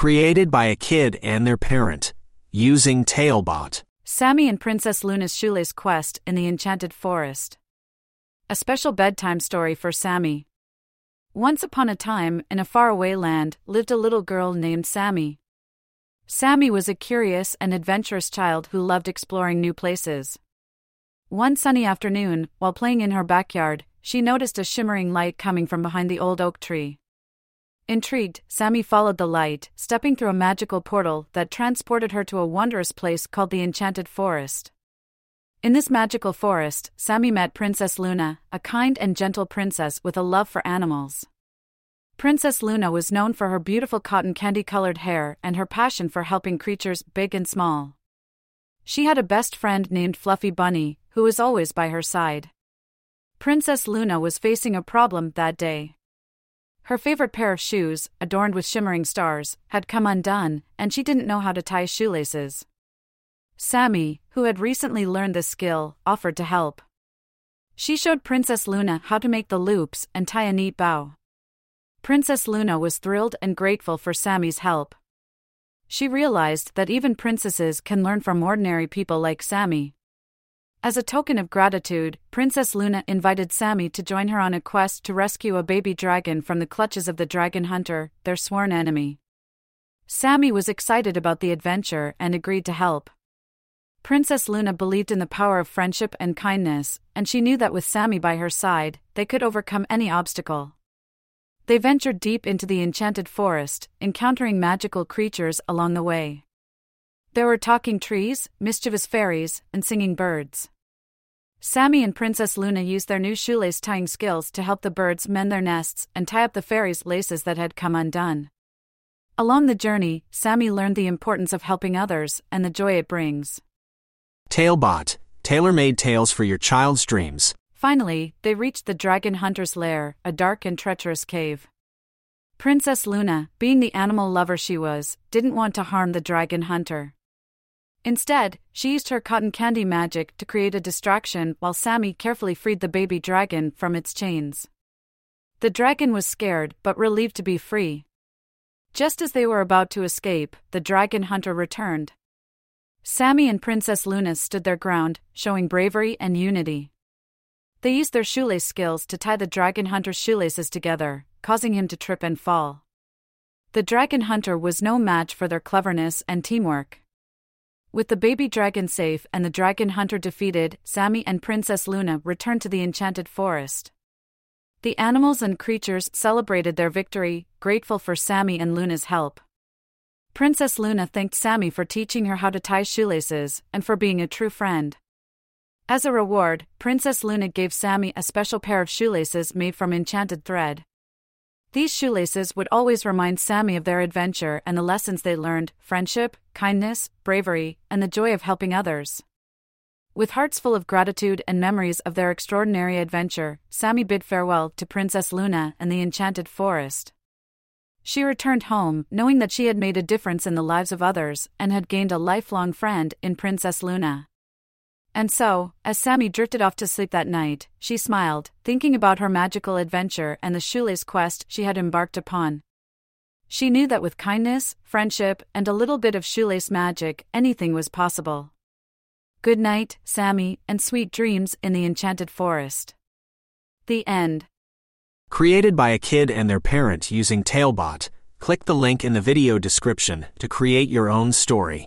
Created by a kid and their parent. Using Talebot. Sammy and Princess Luna's Shoelace Quest in the Enchanted Forest. A special bedtime story for Sammy. Once upon a time, in a faraway land, lived a little girl named Sammy. Sammy was a curious and adventurous child who loved exploring new places. One sunny afternoon, while playing in her backyard, she noticed a shimmering light coming from behind the old oak tree. Intrigued, Sammy followed the light, stepping through a magical portal that transported her to a wondrous place called the Enchanted Forest. In this magical forest, Sammy met Princess Luna, a kind and gentle princess with a love for animals. Princess Luna was known for her beautiful cotton candy colored hair and her passion for helping creatures big and small. She had a best friend named Fluffy Bunny, who was always by her side. Princess Luna was facing a problem that day. Her favorite pair of shoes, adorned with shimmering stars, had come undone, and she didn't know how to tie shoelaces. Sammy, who had recently learned this skill, offered to help. She showed Princess Luna how to make the loops and tie a neat bow. Princess Luna was thrilled and grateful for Sammy's help. She realized that even princesses can learn from ordinary people like Sammy. As a token of gratitude, Princess Luna invited Sammy to join her on a quest to rescue a baby dragon from the clutches of the dragon hunter, their sworn enemy. Sammy was excited about the adventure and agreed to help. Princess Luna believed in the power of friendship and kindness, and she knew that with Sammy by her side, they could overcome any obstacle. They ventured deep into the enchanted forest, encountering magical creatures along the way. There were talking trees, mischievous fairies, and singing birds. Sammy and Princess Luna used their new shoelace tying skills to help the birds mend their nests and tie up the fairies' laces that had come undone. Along the journey, Sammy learned the importance of helping others and the joy it brings. Talebot. Tailor made tales for your child's dreams. Finally, they reached the dragon hunter's lair, a dark and treacherous cave. Princess Luna, being the animal lover she was, didn't want to harm the dragon hunter. Instead, she used her cotton candy magic to create a distraction while Sammy carefully freed the baby dragon from its chains. The dragon was scared but relieved to be free. Just as they were about to escape, the dragon hunter returned. Sammy and Princess Luna stood their ground, showing bravery and unity. They used their shoelace skills to tie the dragon hunter's shoelaces together, causing him to trip and fall. The dragon hunter was no match for their cleverness and teamwork. With the baby dragon safe and the dragon hunter defeated, Sammy and Princess Luna returned to the enchanted forest. The animals and creatures celebrated their victory, grateful for Sammy and Luna's help. Princess Luna thanked Sammy for teaching her how to tie shoelaces and for being a true friend. As a reward, Princess Luna gave Sammy a special pair of shoelaces made from enchanted thread. These shoelaces would always remind Sammy of their adventure and the lessons they learned friendship, kindness, bravery, and the joy of helping others. With hearts full of gratitude and memories of their extraordinary adventure, Sammy bid farewell to Princess Luna and the enchanted forest. She returned home, knowing that she had made a difference in the lives of others and had gained a lifelong friend in Princess Luna. And so, as Sammy drifted off to sleep that night, she smiled, thinking about her magical adventure and the shoelace quest she had embarked upon. She knew that with kindness, friendship, and a little bit of shoelace magic, anything was possible. Good night, Sammy, and sweet dreams in the enchanted forest. The end. Created by a kid and their parent using Talebot. Click the link in the video description to create your own story.